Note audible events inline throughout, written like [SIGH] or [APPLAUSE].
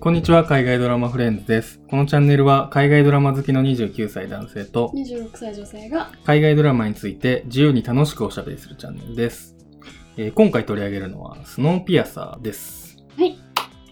こんにちは、海外ドラマフレンズです。このチャンネルは海外ドラマ好きの29歳男性と26歳女性が海外ドラマについて自由に楽しくおしゃべりするチャンネルです。えー今回取り上げるのはスノーピアサーです。はい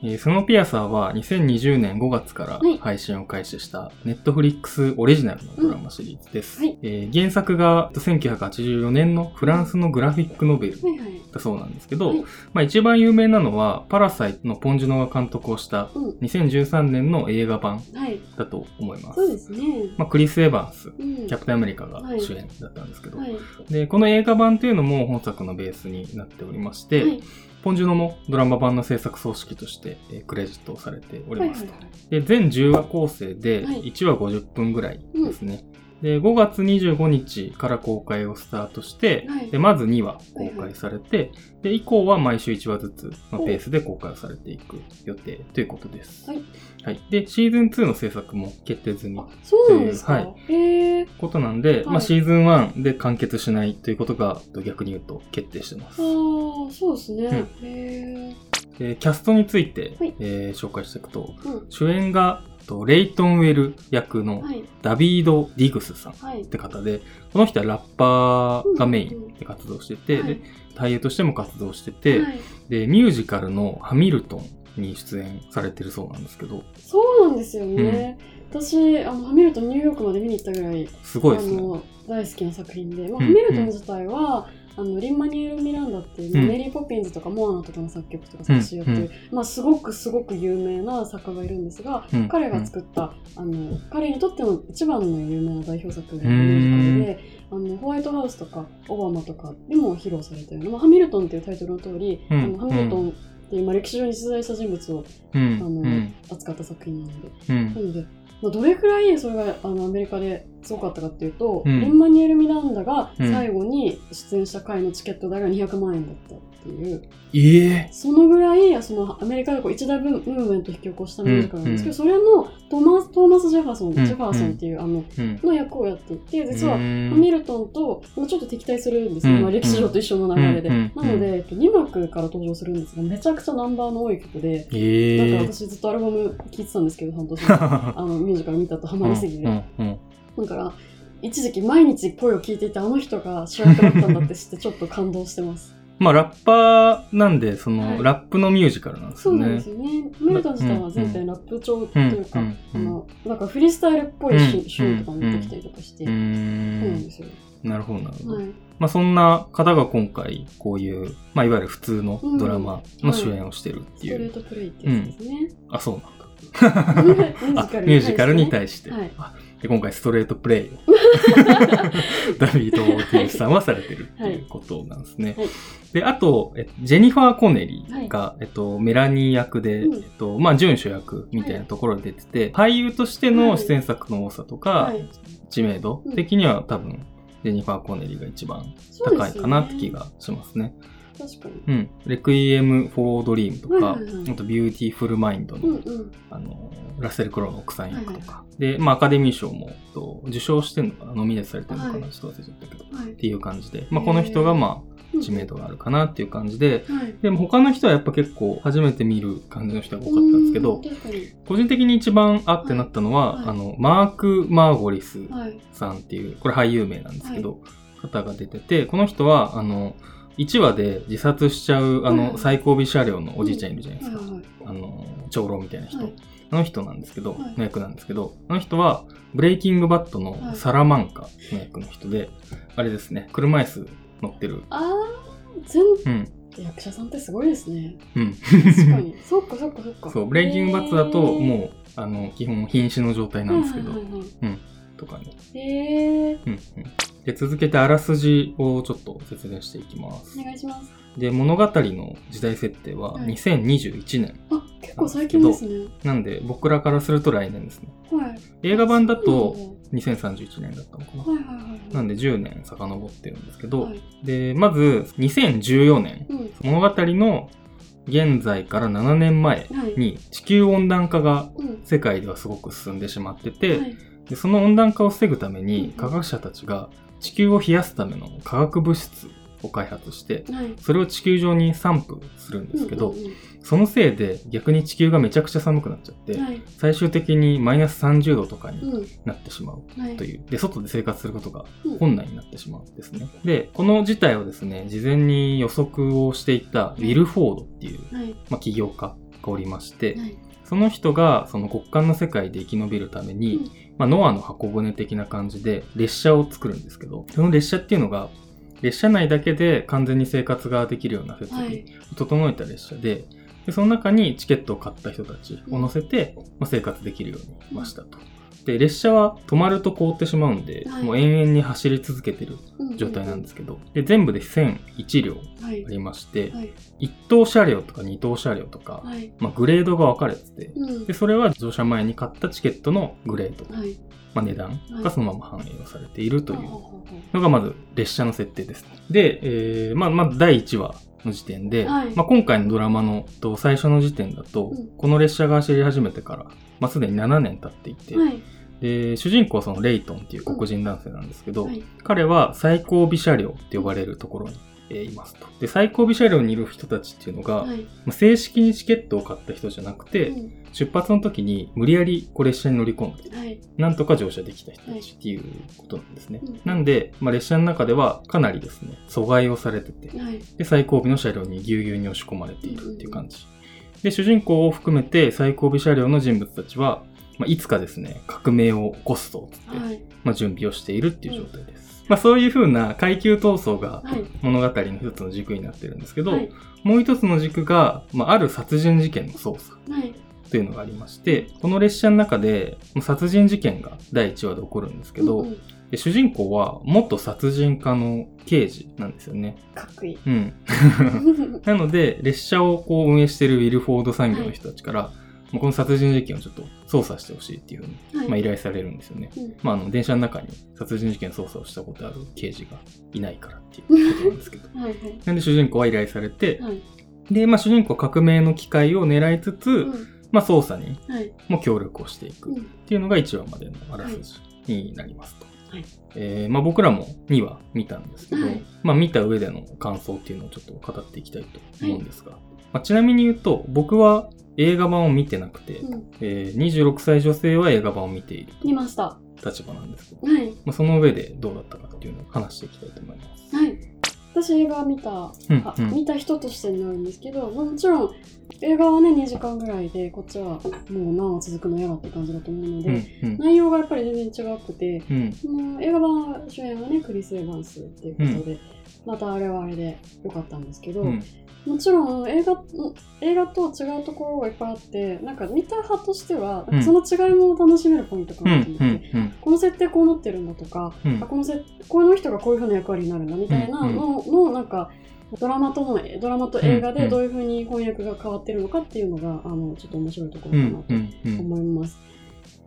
えースノーピアサーは2020年5月からはい。配信を開始したネットフリックスオリジナルのドラマシリーズです。うんはい。えー原作が1984年のフランスのグラフィックノベルはいはいだそうなんですけど、はい。まあ一番有名なのはパラサイトのポン・ジュノが監督をしたうん。2013年の映画版はい。だと思います。そうですね。まあ、クリス・エヴァンス、うん。キャプテンアメリカがはい。主演だったんですけど、はい。で、この映画版というのも本作のベースになっておりまして、はいポンジュノのドラマ版の制作総指揮として、えークレジットをされておりますと。はいはいはいで、全10話構成ではい1話50分ぐらいですね。で、5月25日から公開をスタートして、はいでまず2話公開されて、で、以降は毎週1話ずつのペースで公開されていく予定ということです。はい。はい。で、シーズン2の制作も決定済みあそうなんですか、はいへえことなんで、はいまあ、シーズン1で完結しないということが逆に言うと決定してますあ。あそうですね、うんへえでキャストについて、はい。えー紹介していくと、うん。主演がとレイトン・ウェル役のはい。ダビード・ディグスさんっはい。て方で、この人はラッパーがメインで活動してて、はい。で俳優としても活動してて、はい。で、ミュージカルのハミルトンに出演されてるそうなんですけど、そうなんですよね、私あのハミルトンニューヨークまで見に行ったぐらいすごいですね。大好きな作品で、まあうん。ハミルトン自体は、あのリン・マニュエル・ミランダっていう、まあうん。メリー・ポピンズとかモアナとかの作曲とか作詞やってる、うんまあ、すごくすごく有名な作家がいるんですが、うん。彼が作った、あの彼にとっての一番の有名な代表作がミュージカルであのホワイトハウスとかオバマとかでも披露されたような、まあ、ハミルトンっていうタイトルの通り、うん。あのハミルトンっていう、まあ、歴史上に実在した人物をうん。あの、うん。扱った作品なので。うん。なので、まあ、どれくらいそれがあのアメリカですごかったかっていうと、うん。リン・マニュエル・ミランダがうん。最後に出演した回のチケット代が200万円だったっていう、ええ。そのぐらいそのアメリカでこう一大ブームーブメントを引き起こしたミュージカルなんですけど、うん。それのトーマス・トーマスジェファーソン、んジェファーソンっていうあのうん。の役をやっていて実は、ミルトンと、まあ、ちょっと敵対するんですよ、うん。まあ、歴史上と一緒の流れで、うん。うん。なので、えっと2幕から登場するんですがめちゃくちゃナンバーの多い曲で、ええ。なんか私ずっとアルバム聴いてたんですけど [LAUGHS] 半年前。あのミュージカル見たとハマりすぎて、だから一時期毎日声を聞いていてあの人が主役だったんだって知ってちょっと感動してますまあ、ラッパーなんで、その、はい。ラップのミュージカルなんですよね。そうなんです。よね。メルトン自体は全体ラップ調というか、うんうんあのなんかフリースタイルっぽいシ,、うんシーンとかも出てきたりとかして、うそうなんんで。すよ、なるほど、なるほど。はい、まあ、そんな方が今回、こういう、まあ、いわゆる普通のドラマの主演をしてるってストレい。う。ートプレイってやつですね、あ、そうなんだ。[LAUGHS] ミュージカルに対して。はい。あで今回、ストレートプレイ。を、[LAUGHS] ダビード・オーティーさんはされてるっていうことなんですね。はい。で、あと、えジェニファー・コネリーが、えっと、メラニー役で、うん。えっと、まあ、準主役みたいなところで出てて、俳優としての出演作の多さとか、はい。知名度的には多分、ジェニファー・コネリーが一番高いかなって気がしますね。確かに。うん。レクイエム・フォー・ドリームとか、はいはいはいあと、ビューティフル・マインドの、うんうん。あの、ラッセル・クロウの奥さん役とか。で、まあ、アカデミー賞もと受賞してんのかな？ノミネートされてるのかな、はい。ちょっと忘れちゃったけど。っはい。ていう感じで。まあ、この人が、まあ、知名度があるかなっていう感じで、はい。でも他の人はやっぱ結構初めて見る感じの人が多かったんですけうど個人的に。一番あってなったのは、はい。はい。あの、マーク・マーゴリスはい。さんっていう、これ俳優名なんですけど、方が出てて、この人は、あの、1話で自殺しちゃう、あの、最後尾車両のおじいちゃんいるじゃないですか。あの、長老みたいな人。はいあの人なんですけど、はいの役なんですけど、あの人は、ブレイキングバットのはいサラマンカの役の人で、あれですね、車椅子乗ってる。あー全うん。役者さんってすごいですねうん。確かに [LAUGHS] そっかそっかそっかそう、ブレイキングバットだと、もう、あの、基本瀕死の状態うなんですけど、はいはいはいとかね。へえうんうん。で、続けてあらすじをちょっと説明していきます。お。願いします。で、物語の時代設定ははい。2021年。あ結構最近ですね。なんで、僕らからすると来年ですね。はい。映画版だとそう2031年だったのかな。なんだはいはいはいはい。なんで10年遡ってるんですけど、はい。で、まず2014年、うん。物語の現在から7年前はい。に地球温暖化がうん。世界ではすごく進んでしまってて、はい。でその温暖化を防ぐためにうん。科学者たちが地球を冷やすための化学物質を開発して、はい。それを地球上に散布するんですけど、うんうんそのせいで逆に地球がめちゃくちゃ寒くなっちゃって、うんはい。最終的にマイナス30度とかにうん。なってしまうはい。という。で、外で生活することがうん困難になってしまうんですね。で、この事態をですね、事前に予測をしていたウィル・フォードっていう、はい。まあ、起業家がおりまして、はい。その人がその極寒の世界で生き延びるために、うんまあ、ノアの箱舟的な感じで列車を作るんですけど、その列車っていうのが、列車内だけで完全に生活ができるような設備はい。を整えた列車で、でその中にチケットを買った人たちを乗せて、まあ、生活できるようにしましたと。で、列車は止まると凍ってしまうんで、はいもう延々に走り続けてる状態なんですけど、で、全部で1001両はいあ。りまして、はい。1等車両とか2等車両とか、はい。まあ、グレードが分かれてて、うんで、。それは乗車前に買ったチケットのグレード、はい。まあ、値段がそのまま反映をされているというのがまず列車の設定です。で、えーまあ、まず第1話の時点で、はいまあ、今回のドラマのと最初の時点だと、うんこの列車が走り始めてから、まあ、すでに7年経っていて、うはい。で主人公はそのレイトンっていう黒人男性なんですけど、はい。彼は最後尾車両って呼ばれるところに、えーいますと。で、最後尾車両にいる人たちっていうのが、はい。まあ正式にチケットを買った人じゃなくて、うん出発の時に無理やりこう列車に乗り込んで、はい。なんとか乗車できた人たちっていうことなんですね。うんなんで、まあ、列車の中ではかなりですね、阻害をされてて、はい。で、最後尾の車両にぎゅうぎゅうに押し込まれているっていう感じ。で、主人公を含めて最後尾車両の人物たちは、まあ、いつかですね、革命を起こすぞ、つって、はい。まあ、準備をしているっていう状態です。まあ、そういう風な階級闘争がはい。物語の一つの軸になってるんですけど、はい。もう一つの軸が、まあ、ある殺人事件の捜査はい。というのがありまして、この列車の中でまあ殺人事件が第1話で起こるんですけど、うんうんで主人公は元殺人家の刑事なんですよね。かっこいい。うん。[LAUGHS] なので、列車をこう運営しているウィルフォード産業の人たちから、もうこの殺人事件をちょっと捜査してほしいっていうふうに、はいまあ、依頼されるんですよね。うんまあ、あの、電車の中に殺人事件捜査をしたことある刑事がいないからっていうことなんですけど。[LAUGHS] はいはい。なんで主人公は依頼されて、はい。で、まあ、主人公は革命の機会を狙いつつ、うんまあ、捜査にはい。も協力をしていくっうんていうのが1話までのあらすじになりますと。はいえーまあ、僕らも2話見たんですけど、はいまあ、見た上での感想っていうのをちょっと語っていきたいと思うんですが、まあ、ちなみに言うと僕は映画版を見てなくて、うんえー26歳女性は映画版を見ている見ました。立場なんですけど、はい。まあ、その上でどうだったかっていうのを話していきたいと思います。はい。私映画見た、うんうん。あ見た人としてになるんですけど、まあもちろん映画はね2時間ぐらいでこっちはもう何話続くのやらって感じだと思うので、うんうん。内容がやっぱり全然違くて、うん。その映画版主演はねクリス・エヴァンスっていうことで、またあれはあれで良かったんですけど、うん。もちろん映画映画と違うところがいっぱいあってなんか見た派としては、うん。その違いも楽しめるポイントかうんなと思って、うんこの設定こうなってるんだとか、うん。あこのせこの人がこういうふうな役割になるんだみたいなのの、なんかドラマとのドラマと映画でどういうふうに翻訳が変わってるのかっていうのが、あのちょっと面白いところかなと思います。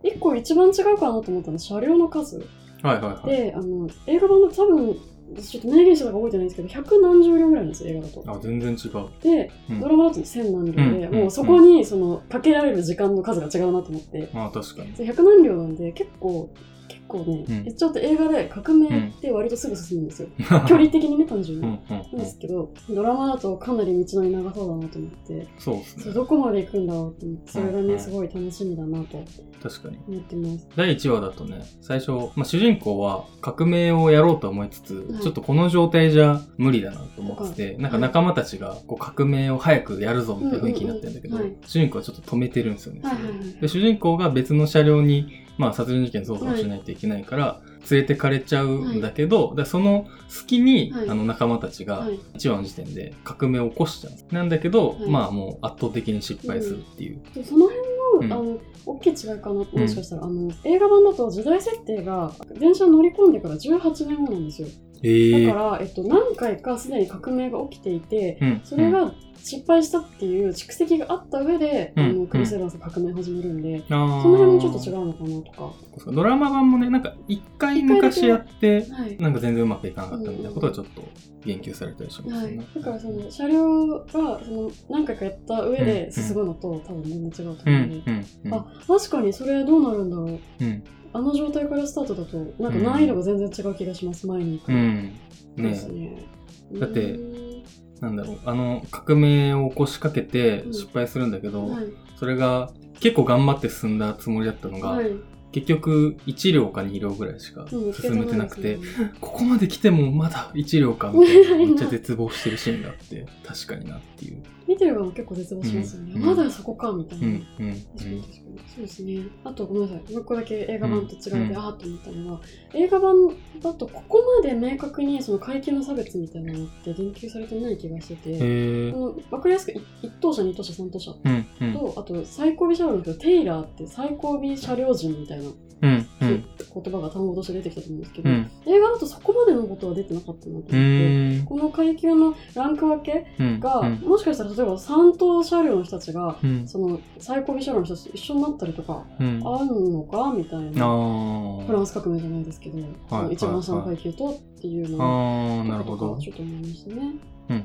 一個一番違うかなと思ったのは車両の数はいはいはい。で、あの映画版の多分ちょっと明言したか覚えてないんですけど百何十両ぐらいなんですよ映画だと。あ、全然違う。で、うんドラマだと千何両で、うんもうそこにそのかけられる時間の数が違うなと思って、まあ確かに。そう100何両なんで結構結構ね、うん。ちょっと映画で革命って割とすぐ進むんですよ、[LAUGHS] 距離的にね単純に、うんうんなん。うんですけどドラマだとかなり道のり長そうだなと思ってそうですね。そうどこまで行くんだろうってそれがうん。うんねすごい楽しみだなと。確かに。思ってます。第1話だとね、最初、まあ、主人公は革命をやろうと思いつつ、はい。ちょっとこの状態じゃ無理だなと思ってて、はい。なんか仲間たちがこう革命を早くやるぞみたいな雰囲気になってるんだけど、主人公はちょっと止めてるんですよね。はい。で主人公が別の車両に、まあ、殺人事件捜査をしないといけないから、連れてかれちゃうんだけど、でその隙に、はい。あの仲間たちがはい。1話の時点で革命を起こしちゃう。なんだけど、はい。まあもう圧倒的に失敗するっていう。でその辺うん。の,、あの大きい違いかなもしかしたら、あの映画版だと時代設定が電車に乗り込んでから18年後なんですよえだから、えっと、何回かすでに革命が起きていてうん。それが失敗したっていう蓄積があった上で、うん。あのクリス・エヴァンスが革命始めるんで、そのその辺もちょっと違うのかなとか。ドラマ版もね、なんか一回昔やって、はい。なんか全然うまくいかなかったみたいなことはちょっと言及されたりしますはい。だからその車両がその何回かやった上で進むのと、多分全然違うとうん、思うので、うん、うん。あ確かにそれどうなるんだろう。うん、あの状態からスタートだとなんか難易度が全然違う気がします前に行くうん。ねですね。だってうん。なんだろう、あの、革命を起こしかけてうん失敗するんだけど、はい。それが結構頑張って進んだつもりだったのが、はい結局1両か2両ぐらいしかうん進めてなくて、ここまで来てもまだ1両かみたいな、めっちゃ絶望してるシーンがあって、確かになっていう。見てる側も結構絶望しますよね。うんまだそこかみたいな。うん、うん、確かに確かに。そうですね。あとごめんなさい。もう一個だけ映画版と違って、うんああと思ったのは、映画版だとここまで明確にその階級の差別みたいなのって言及されてない気がしてて、分かりやすくい一等車、二等車、三等車と、あと最後尾車両の人、テイラーって最後尾車両人みたいなうん、う言ん、葉が単語として出てきたと思うんですけど、うん、映画だとそこまでのことは出てなかったなと思っうて。この階級のランク分けうん、が、うん。もしかしたら例えば3等車両の人たちがうん、その最後尾車両の人たちと一緒になったりとかうん、あるのかみたいなあフランス革命じゃないですけど、その一番下のはい階級とっていうのをあー、なるほど。ちょっと思いましたね。うん、うん、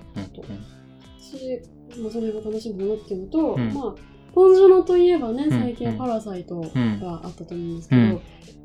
し、まあ、その辺が楽しみだなっていうのと、うん。まあポンジュノといえばねん。最近は「パラサイト」うんがあったと思うんですけど、うん。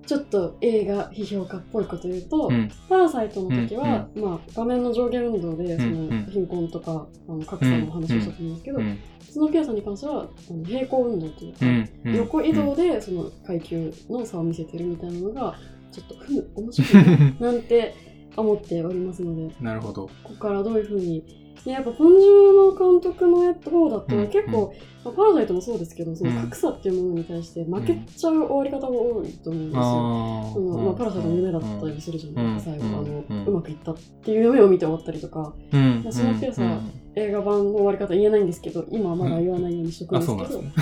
ちょっと映画批評家っぽいこと言うと、うん、パラサイトの時は、まあ、画面の上下運動でその貧困とかあの格差の話をしたと思うんですけど、うん、スノーピアさんに関してはあの平行運動というか。横移動でその階級の差を見せてるみたいなのがちょっとふむ面白いな [LAUGHS] なんて思っておりますのでなるほど。ここからどういうふうにねやっぱポンジュの監督のやった方だとうん結構、まあパラサイトもそうですけどそのうん。格差っていうものに対して負けちゃう終わり方が多いと思うんですよ。あそのまあ、パラサイトの夢だったりするじゃないですか、うん。最後、あのうん。うまくいったっていう夢を見て終わったりとか。うん、そのペースは映画版の終わり方言えないんですけど今はまだ言わないようにしとくんあ、ですけど、そうなんね。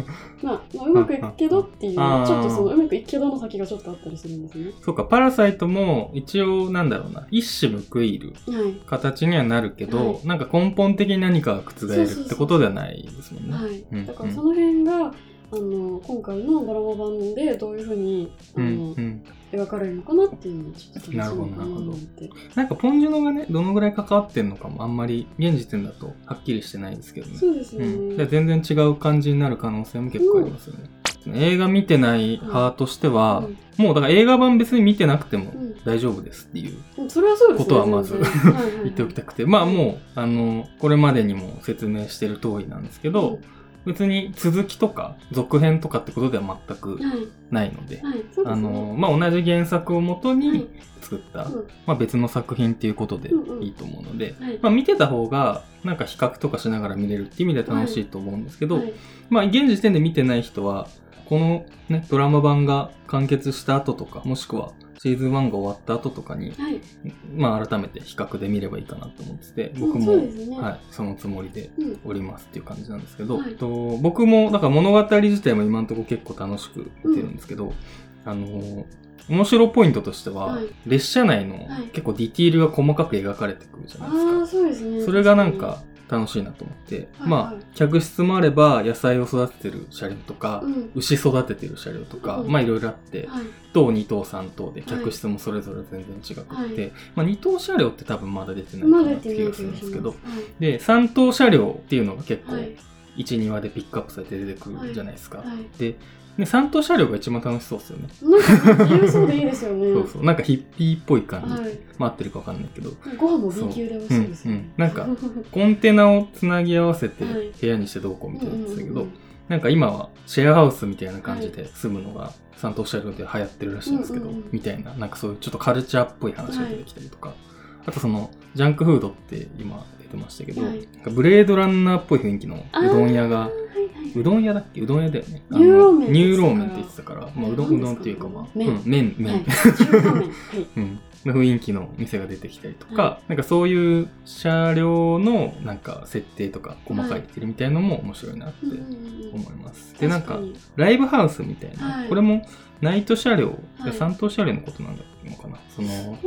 [LAUGHS] まあ、まあうまくいくけどっていうちうんうんょっとそのうまくいくけどの先がちょっとあったりするんですね。そうか、パラサイトも一応なんだろうな、一矢報いるはい。形にはなるけど、はい。なんか根本的に何かが覆るってことではないですもんね。はい。うん。だからその辺が、あの今回のドラマ版でどういうふうにあうの、んうん、描かれるのかなっていうのをちょっと楽しみなるほどかななるほど。って。なんかポンジュノがね、どのぐらい関わってんのかもあんまり現時点だとはっきりしてないですけどね。そうですよね。うん、で全然違う感じになる可能性も結構ありますよね。映画見てない派としては、もうだから映画版別に見てなくてもうん。大丈夫ですっていううん。それはそうですね。ことはまず [LAUGHS] 言っておきたくて、まあもう、あの、これまでにも説明してる通りなんですけど、別に続きとか続編とかってことでは全くうんはい。ないので、はいそうですね。あの、まあ同じ原作をもとはい。に作った、うん。まあ別の作品っていうことでうんうん。いいと思うので、はい。まあ見てた方がなんか比較とかしながら見れるっていう意味では楽しいと思うんですけど、はい。まあ現時点で見てない人は、このね、ドラマ版が完結した後とか、もしくはシーズン1が終わった後とかに、はい。まあ改めて比較で見ればいいかなと思ってて、僕うんも、ね。はい、そのつもりでうん。おりますっていう感じなんですけど、はい。と僕も、だから物語自体も今のところ結構楽しく見てるんですけど、あのー面白ポイントとしては、はい。列車内のはい。結構ディティールが細かく描かれてくるじゃないですか。そうですね。それがなんか楽しいなと思って、はいまあはい、客室もあれば野菜を育ててる車両とか、うん。牛育ててる車両とか、うん。まあいろいろあって、はい。等2等3等で客室もそれぞれ全然違くって、はい。まあ2等車両って多分まだ出てないかなって気がするんですけど。で、3等車両っていうのが結構はい。1、2話でピックアップされて出てくるじゃないですか。はい。はい。でで、3等車両が一番楽しそうですよね。なんか自由そうでいいですよね。そうそう。なんかヒッピーっぽい感じ。はい。まあ合ってるかわかんないけど、ご飯も B 級で美味しいですよね。うんうんなんかコンテナをつなぎ合わせてはい部屋にしてどうこうみたいなんですけどうんうんうん、なんか今はシェアハウスみたいな感じで住むのが三等車両で流行ってるらしいんですけど、うんうんうんみたいな、なんかそういうちょっとカルチャーっぽい話が出てきたりとか、あとその、ジャンクフードって今出てましたけど、はいブレードランナーっぽい雰囲気のうどん屋が、うどん屋だっけ？うどん屋だよね。ニューローメンって言ってたから、まあうどん、うどんっていうかまあ、麺。うん、麺、麺。はい。中華麺。はい。[LAUGHS] うん、の雰囲気の店が出てきたりとか、はなんかそういう車両のなんか設定とか細かいってるみたいのも面白いなってうんうんうん。思います。で、なんかライブハウスみたいな、はい。これもナイト車両、はい。3等車両のことなんだのかな？その。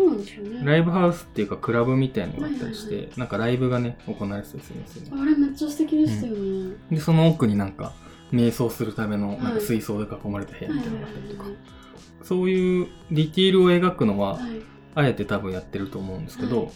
ライブハウスっていうかクラブみたいなのがあったりして、はいはいなんかライブがね、行われてたりするんですよね。あれめっちゃ素敵でしたよね。で、その奥になんか、瞑想するためのなんはいか水槽で囲まれた部屋みたいなのがあったりとか、はい。そういうディティールを描くのは、はいあえて多分やってると思うんですけど、はい。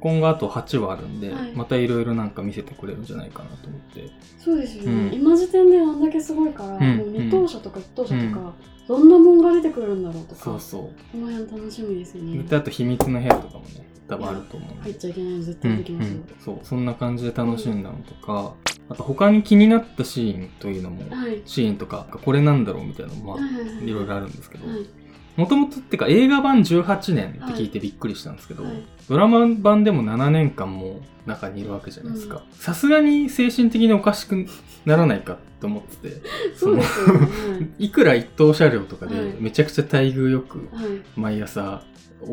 今後あと8話あるんで、はい。またいろいろなんか見せてくれるんじゃないかなと思って。そうですよね、うん。今時点であんだけすごいから、うんもう二等車とか一等車とか、どんなもんが出てくるんだろうとかそうそう。この辺楽しみですよね。であと秘密の部屋とかもね、多分あると思う入っちゃいけないの絶うん対できます。よ、うん。そう。そんな感じで楽しんだのとか、あと他に気になったシーンというのも、はい。シーンとかこれなんだろうみたいなのも、まあはいろいろあるんですけど。はいもともとってか映画版18年って聞いてびっくりしたんですけど、はい。ドラマ版でも7年間も中にいるわけじゃないですか。さすがに精神的におかしくならないかって思ってて [LAUGHS] そうですよね。い。くら一等車両とかではい。めちゃくちゃ待遇よくはいはい毎朝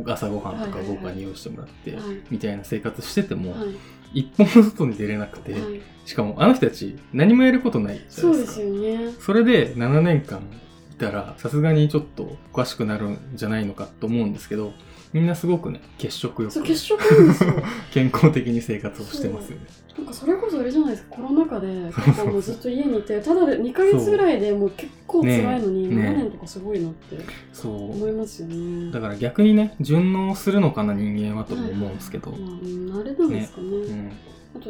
朝ごはんとかはい。はいはい豪華に用意してもらってはい。みたいな生活しててもはい。一歩も外に出れなくてはい。しかもあの人たち何もやることないじゃそうでないですか。すよね。それで7年間いたらさすがにちょっとおかしくなるんじゃないのかと思うんですけどみんなすごくね血色よくそう血色なんですよ。[LAUGHS] 健康的に生活をしてますよね。なんかそれこそあれじゃないですか。コロナ禍で結構もうずっと家にいてただで2ヶ月ぐらいでもう結構辛いのにね7年とかすごいなってそう。思いますよね。だから逆にね順応するのかな人間はとも思うんですけど、まあうん慣れなんですかね。うんあと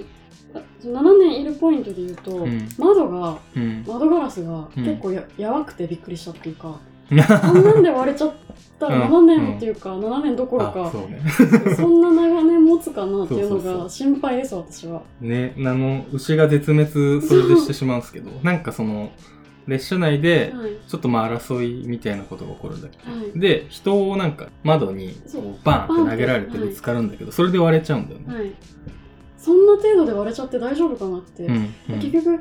あその7年いるポイントで言うと、うん。窓がうん。窓ガラスがうん。結構や,、やばくてびっくりしたっていうか、あん。なんで割れちゃったらうん。7年っていうか、7年どころあかそうね。そんな長年持つかなっていうのが心配です私は。ねあの牛が絶滅それでしてしまうんですけどなんかその列車内ではい。ちょっとまあ争いみたいなことが起こるんだけ。ど、はい。で人をなんか窓にバーンって投げられてはいぶつかるんだけど、それで割れちゃうんだよね、はいそんな程度で割れちゃって大丈夫かなって、うんうん。結局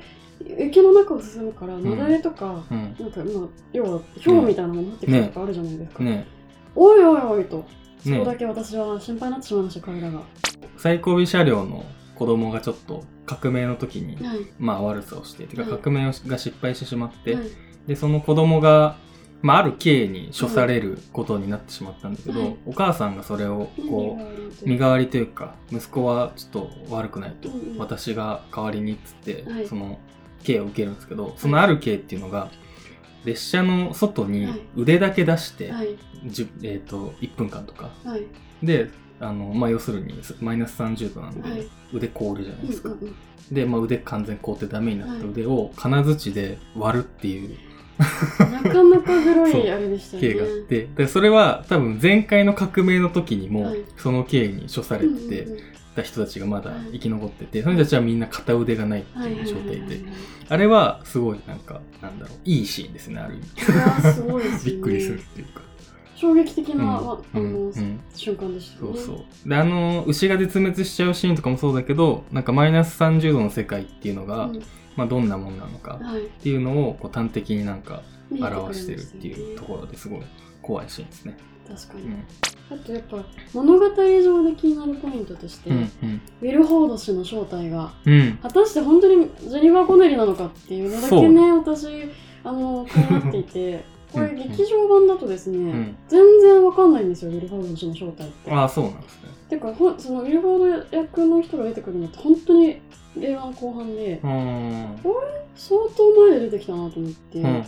雪の中を進むからん。雪崩とか、うん。なんかまあ要は氷みたいなものになってきたりとかあるじゃないですか、ね。おいおいおいと。そねこだけ私は心配になってしまいました彼らが。最後尾車両の子供がちょっと革命の時に、はい。まあ悪さをしててかはい。革命が失敗してしまって、はい。でその子供がまあ、ある刑に処されることになってしまったんだけど、はい。お母さんがそれをこう身が代わりというか息子はちょっと悪くないと、うんうん。私が代わりにっつって、はい。その刑を受けるんですけどそのある刑っていうのが列車の外にはい。腕だけ出して、はい。えー、と1分間とか。はい。であの、まあ、要するにマイナス30度なんで、はい。腕凍るじゃないですか、うんうんうん。で、まあ、腕完全凍ってダメになった腕を金槌で割るっていうなかなかグロいあれでしたよね刑があって、でそれは多分前回の革命の時にもはい。その刑に処されてた人たちがまだ生き残ってて、その人たちはみんな片腕がないってはいう状態で、あれはすごいなんか、なんだろう、いいシーンですね、ある意味。すごいね。びっくりするっていうか。衝撃的な、うんまあの、瞬間でしたよね。そうそう。で、あの、牛が絶滅しちゃうシーンとかもそうだけど、なんかマイナス30度の世界っていうのが、うんまあどんなもんなのかはいっていうのをこう端的になんか表してるっていうところですごい怖いシーンですね。確かに、うん。あとやっぱ物語上で気になるポイントとして、うん。ウィル・フォード氏の正体がうん。うん。果たして本当にジェニファー・コネリーなのかっていうのだけね私あの気になっていて [LAUGHS] これうん劇場版だとですね、ん全然わかんないんですよウィル・フォード氏の正体って。ああ、そうなんですね。てかほんそのウィル・フォード役の人が出てくるのって本当に映画の後半でうーん。相当前で出てきたなと思って、うん。うん。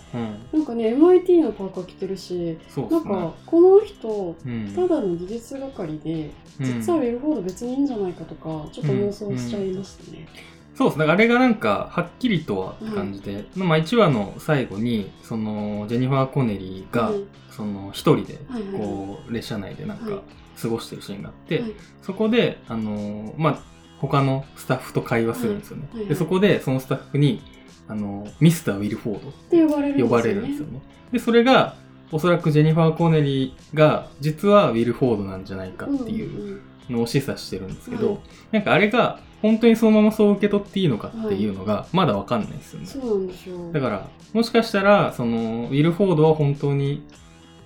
なんかね MIT のパーカー着てるしなん。かこの人うん。ただの技術係で、うん実はウィル・フォード別にいいんじゃないかとかちょっと妄想しちゃいましたね。そうですね。あれがなんか、はっきりとはって感じで、まあ1話の最後に、その、ジェニファー・コネリーが、はいその、一人で、こう、列車内でなんはいか、過ごしてるシーンがあって、はいそこで、あのーまあ、他のスタッフと会話するんですよね。で、そこで、そのスタッフに、あのーミスター・ウィル・フォードって呼ばれるんですよね。呼ばれるんですよね。で、それが、おそらくジェニファー・コネリーが、実はウィル・フォードなんじゃないかっていうのを示唆してるんですけど、はいなんかあれが、本当にそのままそう受け取っていいのかっていうのが、まだわかんないですよね。そうなんですよ。だから、もしかしたら、その、ウィル・フォードは本当に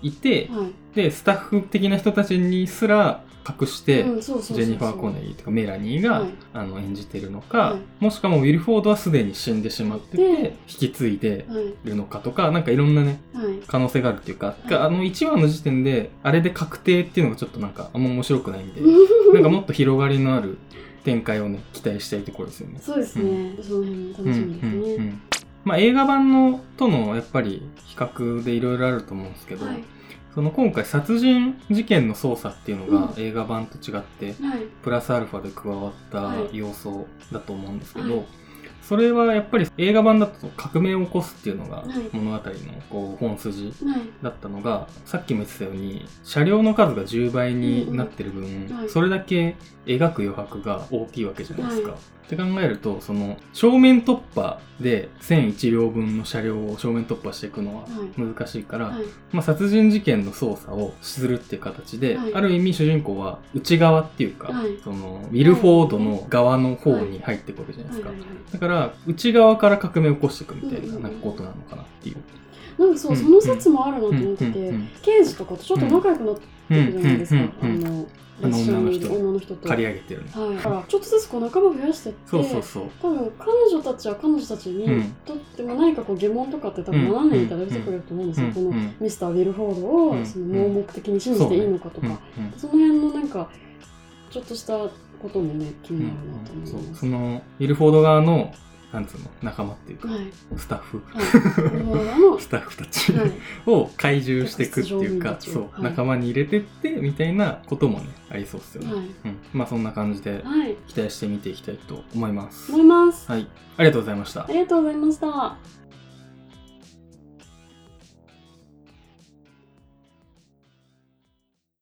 いて、はい、で、スタッフ的な人たちにすら隠して、ジェニファー・コネリーとかメラニーが、はい。あの演じてるのか、はい。もしくはもうウィル・フォードはすでに死んでしまってて、で引き継いではい。るのかとか、なんかいろんなね、はい。可能性があるっていうか、い。あの1話の時点で、あれで確定っていうのがちょっとなんかあんま面白くないんで、[LAUGHS] なんかもっと広がりのある展開をね、期待したいところですよね。そうですね、その辺も楽しみですね。うんうんうん。まあ映画版のとのやっぱり比較でいろいろあると思うんですけど、はい。その今回殺人事件の捜査っていうのがう映画版と違って、はい。プラスアルファで加わったはい。要素だと思うんですけど、はいそれはやっぱり映画版だと革命を起こすっていうのがはい物語のこう本筋はい。だったのがさっきも言ってたように車両の数が10倍になってる分、それだけ描く余白が大きいわけじゃないですか。はいって考えるとその正面突破で1001両分の車両を正面突破していくのははい。難しいから、はい。まあ、殺人事件の捜査をするっていう形で、はい。ある意味主人公は内側っていうか、はい。そのウィルフォードの側の方に入っていくわけじゃないですか。はい。はい。はい。だから内側から革命を起こしていくみたいななんかことなのかなっていう。なんかそう、うんその説もあるなと思ってて、刑事とかとちょっと仲良くなってるじゃないですか、あのあの女の人。女の人と。借り上げてるの。はい、だからちょっとずつこう仲間増やしてってそうそうそう。多分彼女たちは彼女たちにうん。とっても何かこう疑問とかって多分うん。7年にたどり着いてくれると思うんですよ、このミスター・ウィルフォードうん。をその盲目的に信じていいのかとか、その辺のなんかちょっとしたこともね気になるなと思います。そのウィルフォード側のなんつうの仲間っていうか、はい、スタッフ。はい、[LAUGHS] スタッフたち、はい、を怪獣していくっていうかそう、はい。仲間に入れてってみたいなこともねありそうですよね、はい、うん、まあそんな感じではい、期待して見ていきたいと思います、思います。はい。ありがとうございました。ありがとうございました。